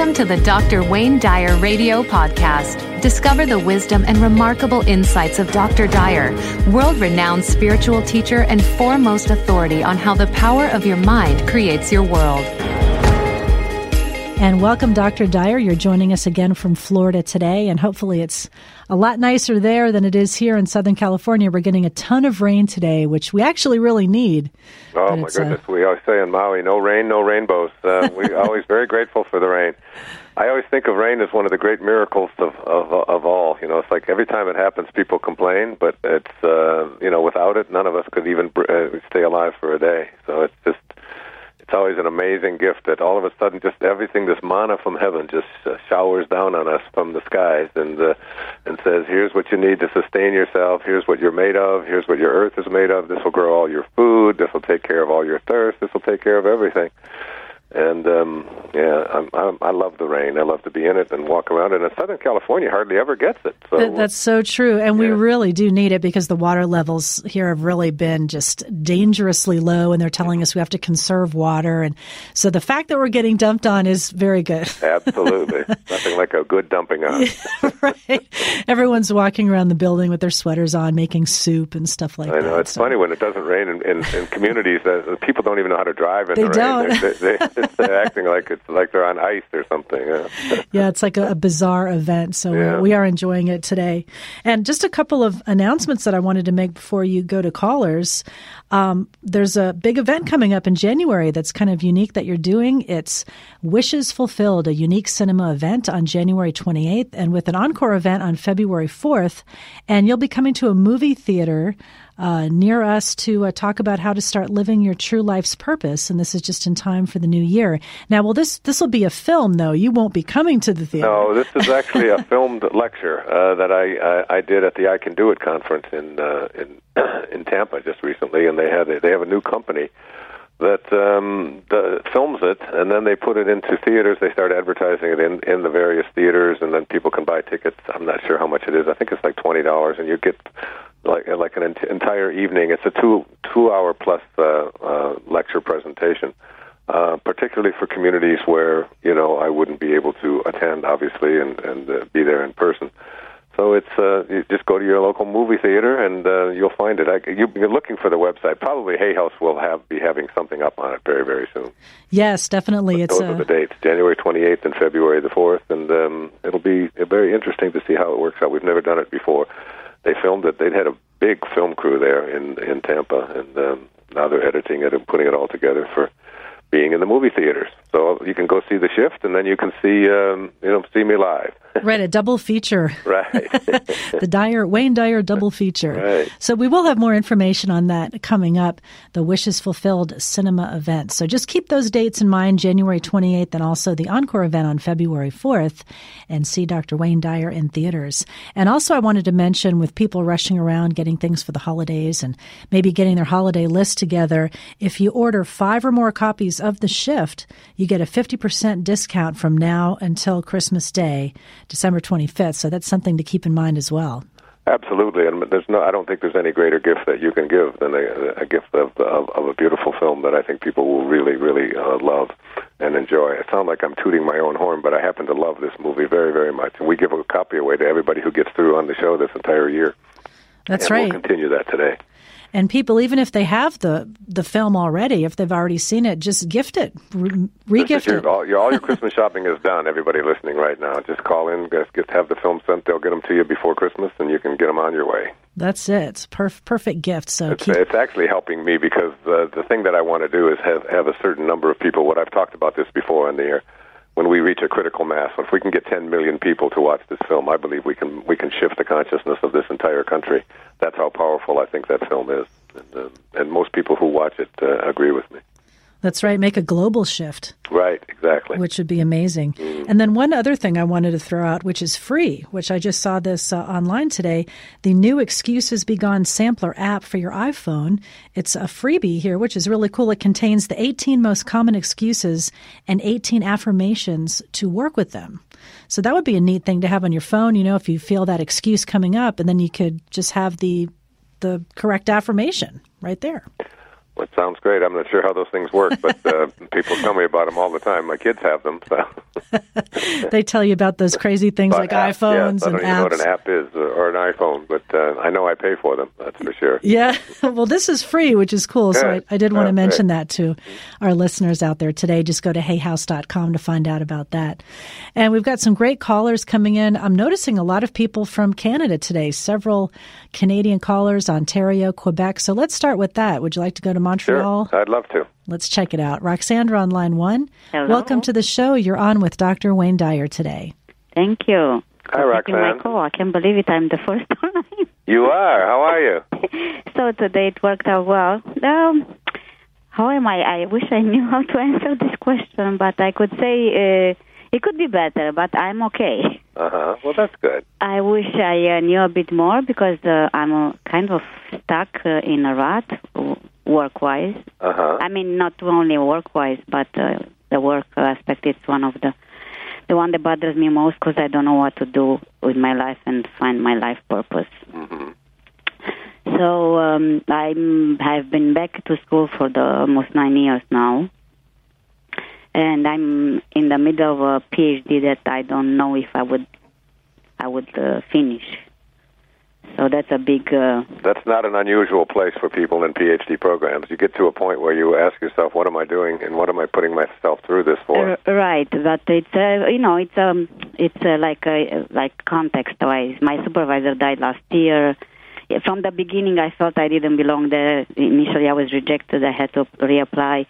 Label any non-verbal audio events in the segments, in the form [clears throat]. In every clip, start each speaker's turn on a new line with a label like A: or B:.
A: Welcome to the Dr. Wayne Dyer Radio Podcast. Discover the wisdom and remarkable insights of Dr. Dyer, world renowned spiritual teacher and foremost authority on how the power of your mind creates your world.
B: And welcome, Dr. Dyer. You're joining us again from Florida today, and hopefully it's a lot nicer there than it is here in Southern California. We're getting a ton of rain today, which we actually really need.
C: Oh, my uh, goodness. Uh, we always say in Maui, no rain, no rainbows. Uh, we're [laughs] always very grateful for the rain. I always think of rain as one of the great miracles of, of of all. You know, it's like every time it happens, people complain, but it's uh, you know, without it, none of us could even uh, stay alive for a day. So it's just it's always an amazing gift that all of a sudden just everything this manna from heaven just uh, showers down on us from the skies and uh, and says here's what you need to sustain yourself. Here's what you're made of. Here's what your earth is made of. This will grow all your food. This will take care of all your thirst. This will take care of everything and um, yeah, I'm, I'm, I love the rain. I love to be in it and walk around. And in Southern California, hardly ever gets it. So
B: that, that's so true, and yeah. we really do need it because the water levels here have really been just dangerously low, and they're telling us we have to conserve water. And so the fact that we're getting dumped on is very good.
C: Absolutely, [laughs] nothing like a good dumping on. [laughs]
B: right. Everyone's walking around the building with their sweaters on, making soup and stuff like
C: that. I know
B: that,
C: it's so. funny when it doesn't rain in, in, in communities. that people don't even know how to drive in
B: they
C: the
B: don't.
C: rain. They, they're acting like it's like they're on ice or something. Yeah, [laughs]
B: yeah it's like a, a bizarre event. So
C: yeah.
B: we are enjoying it today. And just a couple of announcements that I wanted to make before you go to callers. Um, there's a big event coming up in January that's kind of unique that you're doing. It's Wishes Fulfilled, a unique cinema event on January 28th, and with an encore event on February 4th. And you'll be coming to a movie theater uh, near us to uh, talk about how to start living your true life's purpose. And this is just in time for the new year. Now, well, this this will be a film, though. You won't be coming to the theater.
C: No, this is actually a [laughs] filmed lecture uh, that I, I I did at the I Can Do It conference in uh, in [clears throat] in Tampa just recently, and they had a, they have a new company that um, the, films it, and then they put it into theaters. They start advertising it in in the various theaters, and then people can buy tickets. I'm not sure how much it is. I think it's like twenty dollars, and you get like like an ent- entire evening. It's a two two hour plus uh, uh, lecture presentation, uh, particularly for communities where you know I wouldn't be able to attend, obviously, and and uh, be there in person. So it's uh, you just go to your local movie theater and uh, you'll find it. I, you're looking for the website. Probably Hay House will have be having something up on it very very soon.
B: Yes, definitely.
C: But
B: it's
C: those uh... are the dates: January 28th and February the 4th, and um, it'll be very interesting to see how it works out. We've never done it before they filmed it. They'd had a big film crew there in in Tampa, and um, now they're editing it and putting it all together for being in the movie theaters. So you can go see the shift, and then you can see um, you know see me live.
B: Right, a double feature. [laughs]
C: Right, [laughs]
B: the Dyer Wayne Dyer double feature.
C: Right.
B: So we will have more information on that coming up. The Wishes Fulfilled Cinema event. So just keep those dates in mind: January 28th, and also the encore event on February 4th, and see Dr. Wayne Dyer in theaters. And also, I wanted to mention with people rushing around getting things for the holidays and maybe getting their holiday list together, if you order five or more copies of the shift, you get a 50% discount from now until Christmas Day, December 25th. So that's something to keep in mind as well.
C: Absolutely, and there's no. I don't think there's any greater gift that you can give than a, a gift of, of, of a beautiful film that I think people will really, really uh, love and enjoy. It sounds like I'm tooting my own horn, but I happen to love this movie very, very much, and we give a copy away to everybody who gets through on the show this entire year.
B: That's
C: and
B: right.
C: We'll continue that today.
B: And people, even if they have the the film already, if they've already seen it, just gift it, re- gift it.
C: All your, all your [laughs] Christmas shopping is done. Everybody listening right now, just call in, just get have the film sent. They'll get them to you before Christmas, and you can get them on your way.
B: That's it. It's perf- perfect gift. So
C: it's,
B: keep...
C: it's actually helping me because uh, the thing that I want to do is have have a certain number of people. What I've talked about this before on the air when we reach a critical mass, if we can get 10 million people to watch this film, I believe we can we can shift the consciousness of this entire country. That's how powerful I think that film is and, uh, and most people who watch it uh, agree with me.
B: That's right. Make a global shift.
C: Right, exactly.
B: Which would be amazing.
C: Mm.
B: And then one other thing I wanted to throw out, which is free, which I just saw this uh, online today the new Excuses Be Gone sampler app for your iPhone. It's a freebie here, which is really cool. It contains the 18 most common excuses and 18 affirmations to work with them. So that would be a neat thing to have on your phone, you know, if you feel that excuse coming up, and then you could just have the the correct affirmation right there.
C: Well, it sounds great. I'm not sure how those things work, but uh, [laughs] people tell me about them all the time. My kids have them. So. [laughs]
B: they tell you about those crazy things
C: But
B: like
C: apps,
B: iPhones
C: yes, I don't even know what an app is or an iPhone, but uh, I know I pay for them. That's for sure.
B: Yeah, [laughs] well, this is free, which is cool. So I, I did want to mention
C: great.
B: that to our listeners out there today. Just go to hayhouse.com to find out about that. And we've got some great callers coming in. I'm noticing a lot of people from Canada today, several Canadian callers, Ontario, Quebec. So let's start with that. Would you like to go to Montreal?
C: Sure, I'd love to.
B: Let's check it out. Roxandra on line one.
D: Hello.
B: Welcome to the show. You're on with Dr. Wayne Dyer today.
D: Thank you.
C: Hi,
D: for taking my call. I can't believe it. I'm the first [laughs] time.
C: You are. How are you? [laughs]
D: so today it worked out well. Um, how am I? I wish I knew how to answer this question, but I could say uh, it could be better, but I'm okay.
C: Uh huh. Well, that's good.
D: I wish I uh, knew a bit more because uh, I'm uh, kind of stuck uh, in a rut work wise.
C: Uh huh.
D: I mean, not only work wise, but uh, the work aspect is one of the the one that bothers me most because I don't know what to do with my life and find my life purpose.
C: hmm
D: So um, I'm have been back to school for the almost nine years now, and I'm in the middle of a PhD that I don't know if I would I would uh, finish. So that's a big. Uh,
C: That's not an unusual place for people in PhD programs. You get to a point where you ask yourself, "What am I doing? And what am I putting myself through this for?"
D: R- right, but it's uh, you know it's um it's uh, like uh, like context wise. My supervisor died last year. From the beginning, I felt I didn't belong there. Initially, I was rejected. I had to reapply.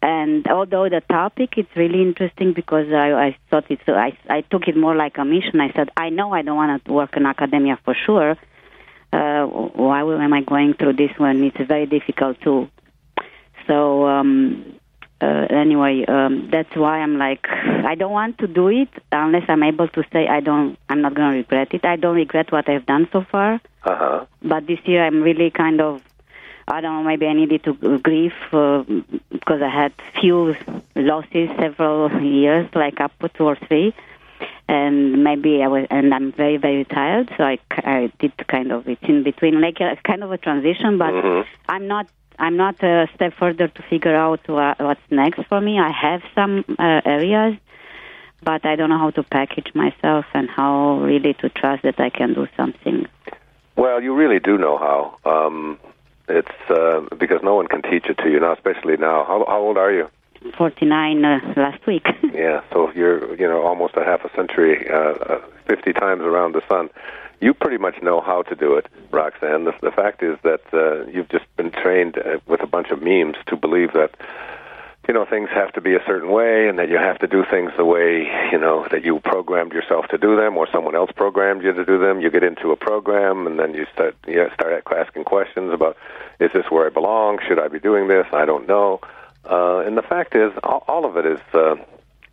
D: And although the topic is really interesting because I, I thought it's I, I took it more like a mission. I said I know I don't want to work in academia for sure. Uh, why am I going through this one? It's very difficult too. So um, uh, anyway, um, that's why I'm like, I don't want to do it unless I'm able to say I don't. I'm not going to regret it. I don't regret what I've done so far,
C: Uh huh.
D: but this year I'm really kind of. I don't know. Maybe I needed to grieve uh, because I had few losses several years, like up to two or three, and maybe I was. And I'm very very tired, so I, I did kind of it's in between, like a kind of a transition, but.
C: Mhm.
D: I'm not. I'm not a step further to figure out wha- what's next for me. I have some uh, areas, but I don't know how to package myself and how really to trust that I can do something.
C: Well, you really do know how. Um, it's uh, because no one can teach it to you now, especially now. How, how old are you?
D: 49 uh, last week. [laughs]
C: Yeah, so you're you know almost a half a century, uh, uh, fifty times around the sun. You pretty much know how to do it, Roxanne. The, the fact is that uh, you've just been trained uh, with a bunch of memes to believe that you know things have to be a certain way, and that you have to do things the way you know that you programmed yourself to do them, or someone else programmed you to do them. You get into a program, and then you start you know, start asking questions about is this where I belong? Should I be doing this? I don't know. Uh, and the fact is, all, all of it is. Uh,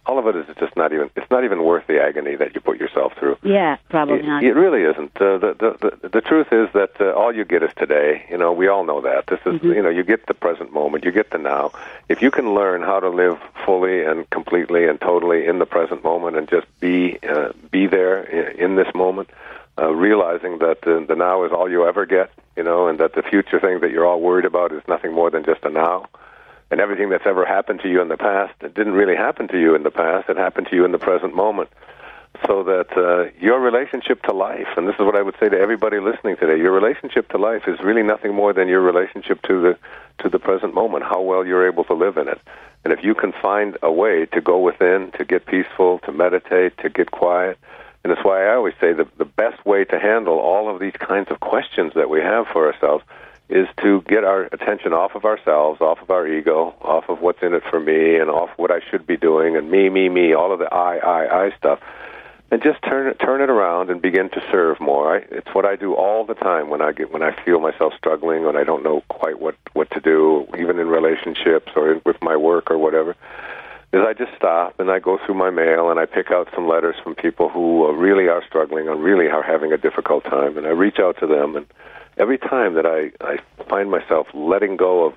C: all of it is just not even it's not even worth the agony that you put yourself through.
D: yeah, probably
C: It,
D: not.
C: it really isn't. Uh, the, the the the truth is that uh, all you get is today. You know, we all know that. This is
D: Mm-hmm.
C: you know, you get the present moment, you get the now. If you can learn how to live fully and completely and totally in the present moment and just be uh, be there in, in this moment, uh, realizing that the, the now is all you ever get, you know, and that the future thing that you're all worried about is nothing more than just a now and everything that's ever happened to you in the past it didn't really happen to you in the past. It happened to you in the present moment. So that uh, your relationship to life and this is what i would say to everybody listening today your relationship to life is really nothing more than your relationship to the to the present moment how well you're able to live in it. And if you can find a way to go within to get peaceful to meditate to get quiet and that's why i always say the the best way to handle all of these kinds of questions that we have for ourselves is to get our attention off of ourselves, off of our ego, off of what's in it for me, and off what I should be doing, and me, me, me, all of the I, I, I stuff, and just turn it, turn it around and begin to serve more. I, it's what I do all the time when I get when I feel myself struggling, when I don't know quite what what to do, even in relationships or in, with my work or whatever. Is I just stop and I go through my mail and I pick out some letters from people who really are struggling and really are having a difficult time, and I reach out to them and every time that I, I find myself letting go of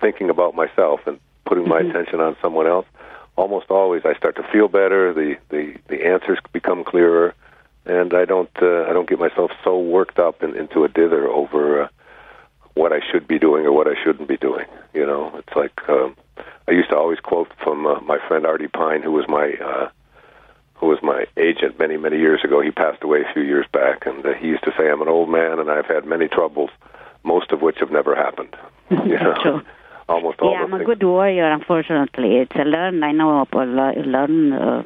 C: thinking about myself and putting my attention on someone else, almost always I start to feel better. The the, the answers become clearer, and I don't uh, I don't get myself so worked up in, into a dither over uh, what I should be doing or what I shouldn't be doing. You know, it's like um, I used to always quote from uh, my friend Artie Pine, who was my uh, who was my agent many many years ago. He passed away a few years back, and uh, he used to say, "I'm an old man, and I've had many troubles, most of which have never happened." [laughs] You know,
D: True.
C: almost all
D: yeah, I'm a
C: things.
D: good warrior. Unfortunately, it's a learn. I know a le- learn. Uh,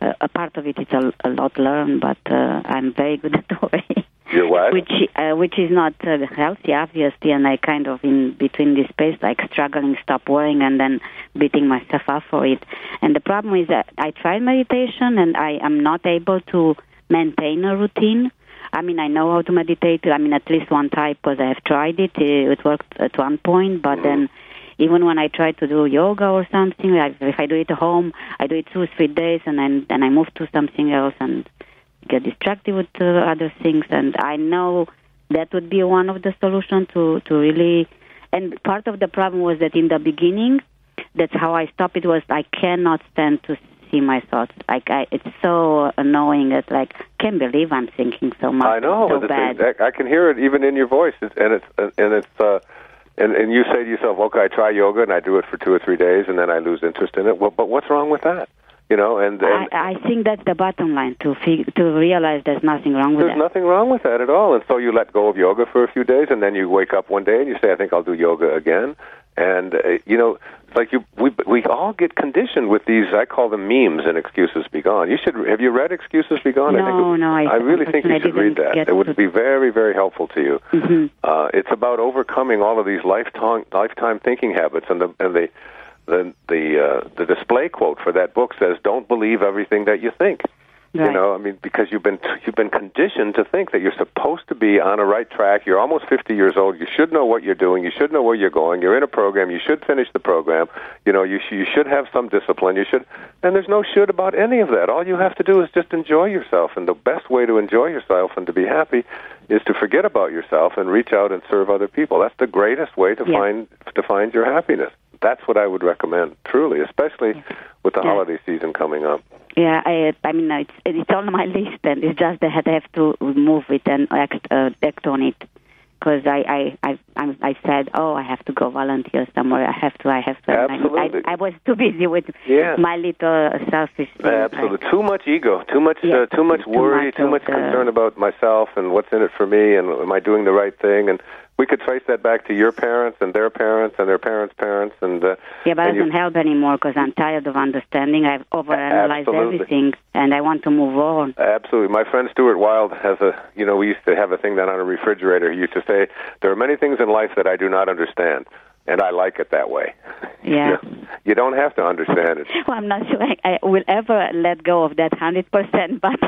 D: uh, a part of it is a, a lot learned, but uh, I'm very good at [laughs] worrying.
C: You're what?
D: Which uh, which is not uh, healthy, obviously, and I kind of in between this space, like struggling, stop worrying, and then beating myself up for it. And the problem is that I tried meditation, and I am not able to maintain a routine. I mean, I know how to meditate. I mean, at least one type, because I have tried it. It it worked at one point, but then even when I try to do yoga or something, like if I do it at home, I do it two, three days, and then then I move to something else and get distracted with uh, other things. And I know that would be one of the solutions to to really. And part of the problem was that in the beginning, that's how I stopped. It was I cannot stand to see my thoughts. Like I, it's so annoying. It's like can't believe I'm thinking so much.
C: I know.
D: so bad.
C: I can hear it even in your voice, It's- and it's and it's uh, and and you say to yourself, "Okay, I try yoga and I do it for two or three days, and then I lose interest in it." Well, but what's wrong with that? You know, and, and
D: I, I think that's the bottom line to fig- to realize there's nothing wrong with
C: There's
D: that.
C: nothing wrong with that at all. And so you let go of yoga for a few days, and then you wake up one day and you say, "I think I'll do yoga again." And uh, you know, like you, we we all get conditioned with these. I call them memes and excuses be gone. You should have you read Excuses Be Gone? I think
D: No, no, I-
C: I really think you should read that. It would
D: to-
C: be very very helpful to you.
D: hmm
C: Uh, it's about overcoming all of these lifetime lifetime thinking habits, and the and the the the uh, the display quote for that book says, "Don't believe everything that you think." You know, I mean, because you've been you've been conditioned to think that you're supposed to be on a right track. You're almost 50 years old. You should know what you're doing. You should know where you're going. You're in a program. You should finish the program. You know, you sh- you should have some discipline. You should, and there's no should about any of that. All you have to do is just enjoy yourself. And the best way to enjoy yourself and to be happy is to forget about yourself and reach out and serve other people. That's the greatest way to
D: Yeah.
C: find to find your happiness. That's what I would recommend, truly, especially with the
D: Yeah.
C: holiday season coming up.
D: Yeah, I, I mean, it's it's on my [laughs] list, and it's just that I have to move it and act, uh, act on it. Because I, I, I, I'm- I said, oh, I have to go volunteer somewhere. I have to, I have to.
C: Absolutely.
D: I, I was too busy with
C: Yeah.
D: my little selfish. things.
C: Absolutely, too much ego, too much,
D: Yeah,
C: uh, too much
D: too
C: worry,
D: much
C: too much
D: the-
C: concern about myself and what's in it for me, and am I doing the right thing? And we could trace that back to your parents and their parents and their parents' parents, and uh,
D: Yeah, but it doesn't help anymore because I'm tired of understanding. I've overanalyzed
C: Absolutely.
D: everything, and I want to move on.
C: Absolutely. My friend Stuart Wilde has a, you know, we used to have a thing down on a refrigerator. He used to say, There are many things in life that I do not understand, and I like it that way. [laughs]
D: Yeah.
C: You, know, you don't have to understand it. [laughs]
D: Well, I'm not sure I, I will ever let go of that hundred percent, but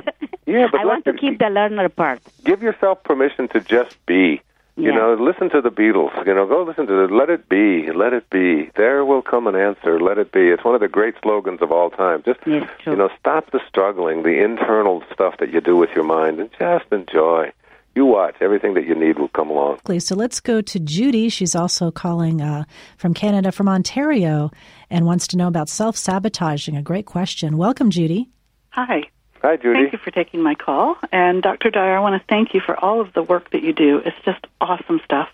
C: Yeah, but [laughs]
D: I want to keep the learner part.
C: Give yourself permission to just be. You
D: Yeah.
C: know, listen to the Beatles. You know, go listen to the Let It Be, Let It Be. There will come an answer. Let it be. It's one of the great slogans of all time. Just
D: Yes,
C: you know, stop the struggling, the internal stuff that you do with your mind, and just enjoy. You watch. Everything that you need will come along.
B: Exactly. So let's go to Judy. She's also calling uh, from Canada, from Ontario, and wants to know about self sabotaging. A great question. Welcome, Judy.
E: Hi.
C: Hi, Judy.
E: Thank you for taking my call. And Dr. Dyer, I want to thank you for all of the work that you do. It's just awesome stuff,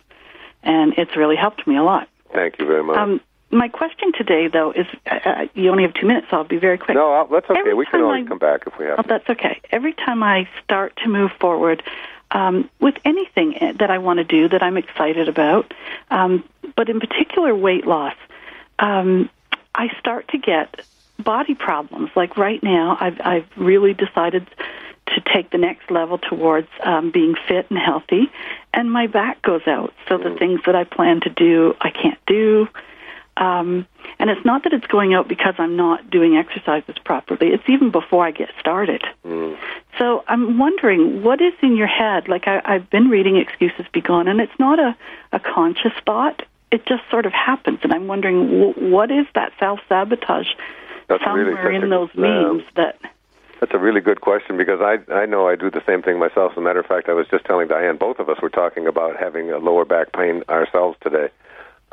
E: and it's really helped me a lot.
C: Thank you very much.
E: Um, my question today, though, is uh, uh, you only have two minutes, so I'll be very quick.
C: no, I'll, that's okay.
E: every
C: We can always
E: I-
C: come back if we have
E: Oh,
C: to.
E: that's okay. Every time I start to move forward um, with anything eh, that I want to do that I'm excited about, um, but in particular weight loss, um, I start to get body problems. Like right now, I've, I've really decided to take the next level towards um, being fit and healthy, and my back goes out. So the things that I plan to do, I can't do. Um, and it's not that it's going out because I'm not doing exercises properly. It's even before I get started. So I'm wondering, what is in your head? Like I, I've been reading Excuses Be Gone, and it's not a, a conscious thought. It just sort of happens, and I'm wondering, w- what is that self sabotage
C: That's really
E: somewhere
C: such
E: in
C: a-
E: those
C: um,
E: memes that?
C: That's a really good question because I I know I do the same thing myself. As a matter of fact, I was just telling Diane, both of us were talking about having a lower back pain ourselves today.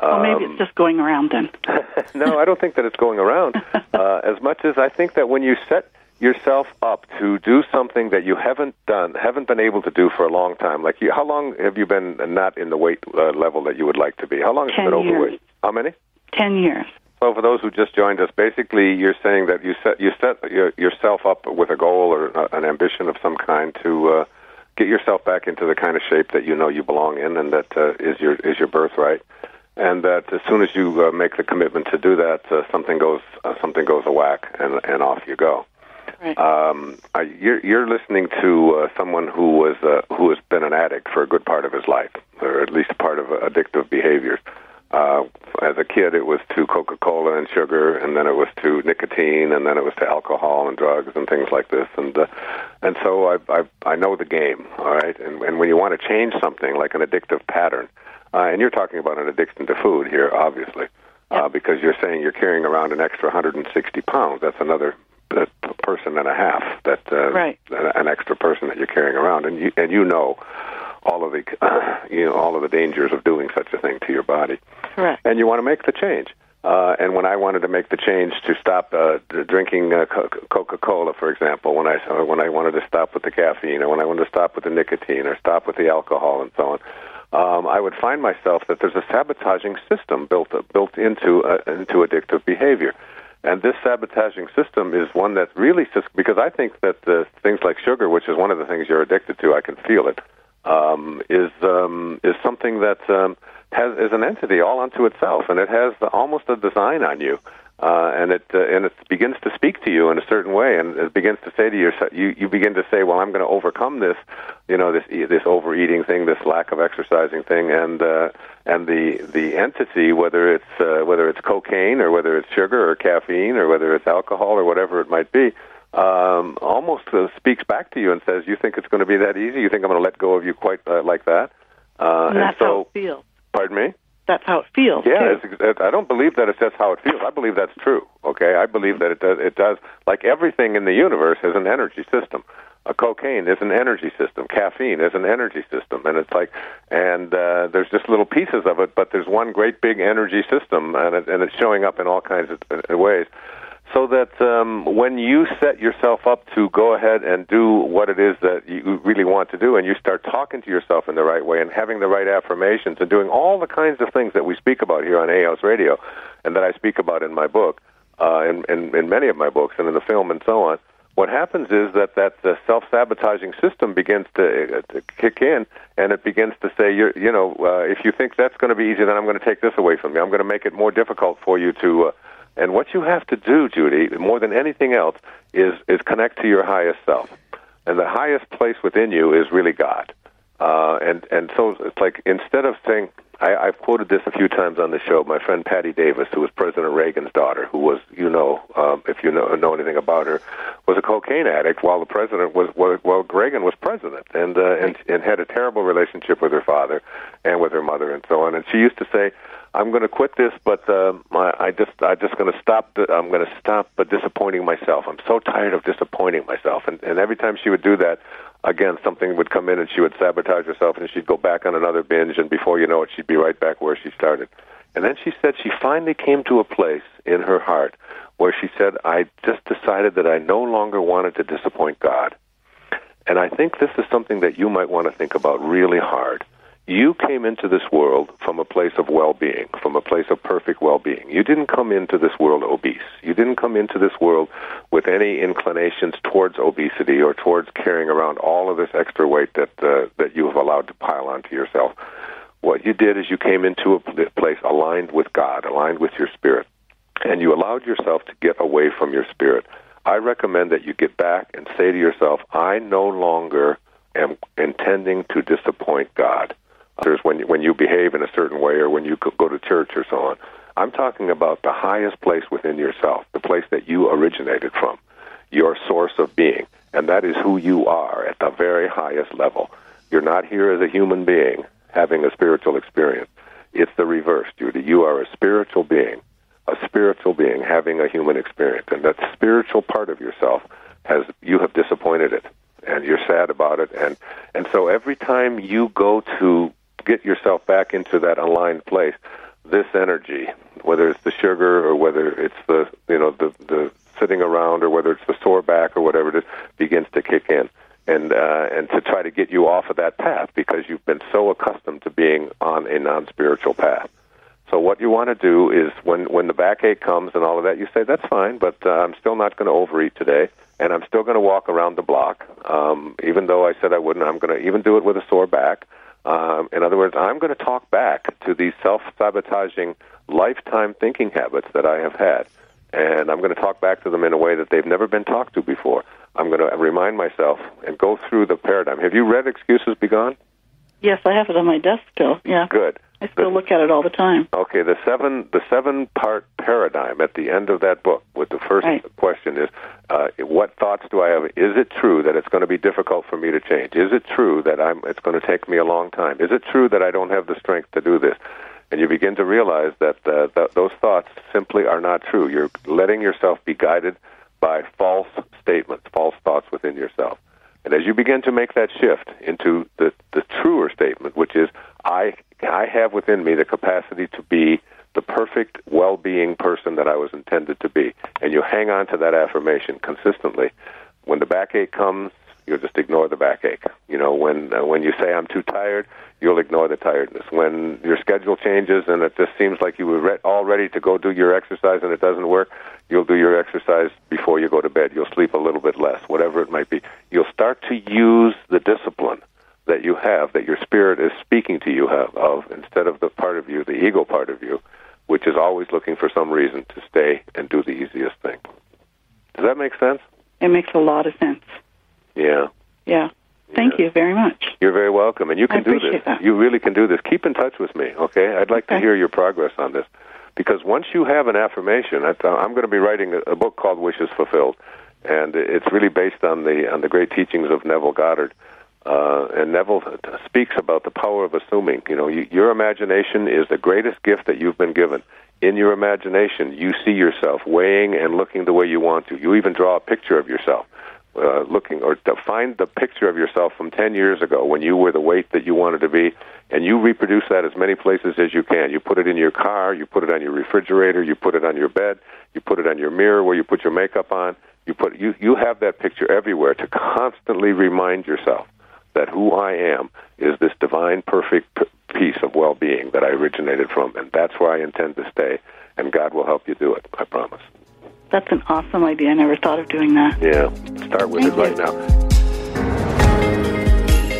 E: Well, maybe
C: Um,
E: it's just going around then. [laughs]
C: no, I don't think that it's going around. [laughs] Uh, as much as I think that when you set yourself up to do something that you haven't done, haven't been able to do for a long time, like you, how long have you been not in the weight uh, level that you would like to be? How long have you
E: Ten
C: been overweight?
E: years.
C: How many?
E: Ten years.
C: So, for those who just joined us, basically, you're saying that you set you set your, yourself up with a goal or an ambition of some kind to uh, get yourself back into the kind of shape that you know you belong in, and that uh, is your is your birthright. And that as soon as you uh, make the commitment to do that, uh, something goes uh, something goes a whack, and and off you go.
E: Right.
C: Um, I, you're, you're listening to uh, someone who was uh, who has been an addict for a good part of his life, or at least part of addictive behaviors. Uh, as a kid, it was to Coca-Cola and sugar, and then it was to nicotine, and then it was to alcohol and drugs and things like this. And uh, and so I, I I know the game, all right. And and when you want to change something like an addictive pattern, uh, and you're talking about an addiction to food here, obviously, uh, because you're saying you're carrying around an extra 160 pounds. That's another uh, person and a half. That uh,
E: right.
C: an extra person that you're carrying around, and you and you know all of the [clears throat] you know all of the dangers of doing such a thing to your body.
E: Correct.
C: And you want to make the change. Uh, and when I wanted to make the change to stop uh, drinking uh, Coca-Cola, for example, when I uh, when I wanted to stop with the caffeine, or when I wanted to stop with the nicotine, or stop with the alcohol, and so on, um, I would find myself that there's a sabotaging system built built into uh, into addictive behavior. And this sabotaging system is one that really, because I think that uh, things like sugar, which is one of the things you're addicted to, I can feel it um, is um, is something that um, has is an entity all unto itself, and it has almost a design on you, uh, and it uh, and it begins to speak to you in a certain way, and it begins to say to you, you you begin to say, well, I'm going to overcome this, you know, this this overeating thing, this lack of exercising thing, and uh, and the the entity, whether it's uh, whether it's cocaine or whether it's sugar or caffeine or whether it's alcohol or whatever it might be um, almost uh, speaks back to you and says, "You think it's going to be that easy? You think I'm going to let go of you quite uh, like that?"
E: Uh, and, and that's
C: so,
E: how it feels.
C: Pardon me.
E: That's how it feels.
C: Yeah,
E: too.
C: it's, I don't believe that it's just how it feels. I believe that's true. Okay, I believe that it does. It does. Like everything in the universe has an energy system. A cocaine is an energy system. Caffeine is an energy system, and it's like, and uh, there's just little pieces of it, but there's one great big energy system, and it, and it's showing up in all kinds of uh, ways so that um, when you set yourself up to go ahead and do what it is that you really want to do, and you start talking to yourself in the right way and having the right affirmations and doing all the kinds of things that we speak about here on A Radio and that I speak about in my book, uh, in, in, in many of my books and in the film and so on, what happens is that that the self-sabotaging system begins to, uh, to kick in, and it begins to say, you're, you know, uh, if you think that's going to be easy, then I'm going to take this away from you. I'm going to make it more difficult for you to uh, and what you have to do, Judy, more than anything else, is is connect to your highest self. And the highest place within you is really God. Uh, and and so it's like instead of saying, I, I've quoted this a few times on the show. My friend Patti Davis, who was President Reagan's daughter, who was, you know, um, if you know know anything about her, was a cocaine addict while the president was while Reagan was president, and uh, and and had a terrible relationship with her father and with her mother and so on. And she used to say, I'm going to quit this, but uh, my, I just I just going to stop. I'm going to stop uh, disappointing myself. I'm so tired of disappointing myself. And and every time she would do that, again something would come in and she would sabotage herself, and she'd go back on another binge, and before you know it, she'd be right back where she started. And then she said she finally came to a place in her heart where she said, I just decided that I no longer wanted to disappoint God. And I think this is something that you might want to think about really hard you came into this world from a place of well being, from a place of perfect well being. You didn't come into this world obese. You didn't come into this world with any inclinations towards obesity or towards carrying around all of this extra weight that, uh, that you have allowed to pile onto yourself. What you did is you came into a place aligned with God, aligned with your spirit, and you allowed yourself to get away from your spirit. I recommend that you get back and say to yourself, I no longer am intending to disappoint God others when when you behave in a certain way or when you go to church or so on. I'm talking about the highest place within yourself, the place that you originated from, your source of being, and that is who you are at the very highest level. You're not here as a human being having a spiritual experience. It's the reverse, Judy. You are a spiritual being, a spiritual being having a human experience, and that spiritual part of yourself has you have disappointed it and you're sad about it and and so every time you go to get yourself back into that aligned place, this energy, whether it's the sugar or whether it's the you know the the sitting around or whether it's the sore back or whatever it is, begins to kick in and uh, and to try to get you off of that path because you've been so accustomed to being on a non spiritual path. So what you want to do is when when the backache comes and all of that, you say that's fine, but uh, I'm still not going to overeat today, and I'm still going to walk around the block, um, even though I said I wouldn't. I'm going to even do it with a sore back. Um, in other words, I'm going to talk back to these self-sabotaging lifetime thinking habits that I have had, and I'm going to talk back to them in a way that they've never been talked to before. I'm going to remind myself and go through the paradigm. Have you read Excuses Be Gone?
E: Yes, I have it on my desk still. Yeah.
C: Good.
E: I still look at it all the time.
C: Okay, the seven the seven part paradigm at the end of that book, with the first
E: right.
C: question is, uh, what thoughts do I have? Is it true that it's going to be difficult for me to change? Is it true that I'm? It's going to take me a long time? Is it true that I don't have the strength to do this? And you begin to realize that uh, th- those thoughts simply are not true. You're letting yourself be guided by false statements, false thoughts within yourself. And as you begin to make that shift into the, the truer statement, which is, I, I have within me the capacity to be the perfect well being person that I was intended to be, and you hang on to that affirmation consistently, when the backache comes, you'll just ignore the backache. You know, when uh, when you say I'm too tired, you'll ignore the tiredness. When your schedule changes and it just seems like you were re- all ready to go do your exercise and it doesn't work, you'll do your exercise before you go to bed. You'll sleep a little bit less, whatever it might be. You'll start to use the discipline that you have, that your spirit is speaking to you of, instead of the part of you, the ego part of you, which is always looking for some reason to stay and do the easiest thing. Does that make sense?
E: It makes a lot of sense.
C: Yeah.
E: Yeah. Thank
C: Yeah.
E: you very much.
C: You're very welcome, and you can do this.
E: that.
C: You really can do this. Keep in touch with me, okay? I'd like to hear your progress on this, because once you have an affirmation, I- I'm going to be writing a, a book called Wishes Fulfilled, and it's really based on the on the great teachings of Neville Goddard. Uh, and Neville speaks about the power of assuming. You know, you, your imagination is the greatest gift that you've been given. In your imagination, you see yourself weighing and looking the way you want to. You even draw a picture of yourself uh, looking or to find the picture of yourself from 10 years ago when you were the weight that you wanted to be and you reproduce that as many places as you can you put it in your car you put it on your refrigerator you put it on your bed you put it on your mirror where you put your makeup on you put you you have that picture everywhere to constantly remind yourself that who I am is this divine perfect p- piece of well-being that I originated from and that's where I intend to stay and God will help you do it I promise
E: That's an awesome idea. I never thought of doing that.
C: yeah start with
E: Thank
C: it right
E: you.
C: now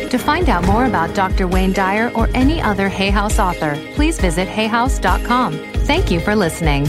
A: To find out more about Dr. Wayne Dyer or any other Hay House author, please visit hayhouse.com. Thank you for listening.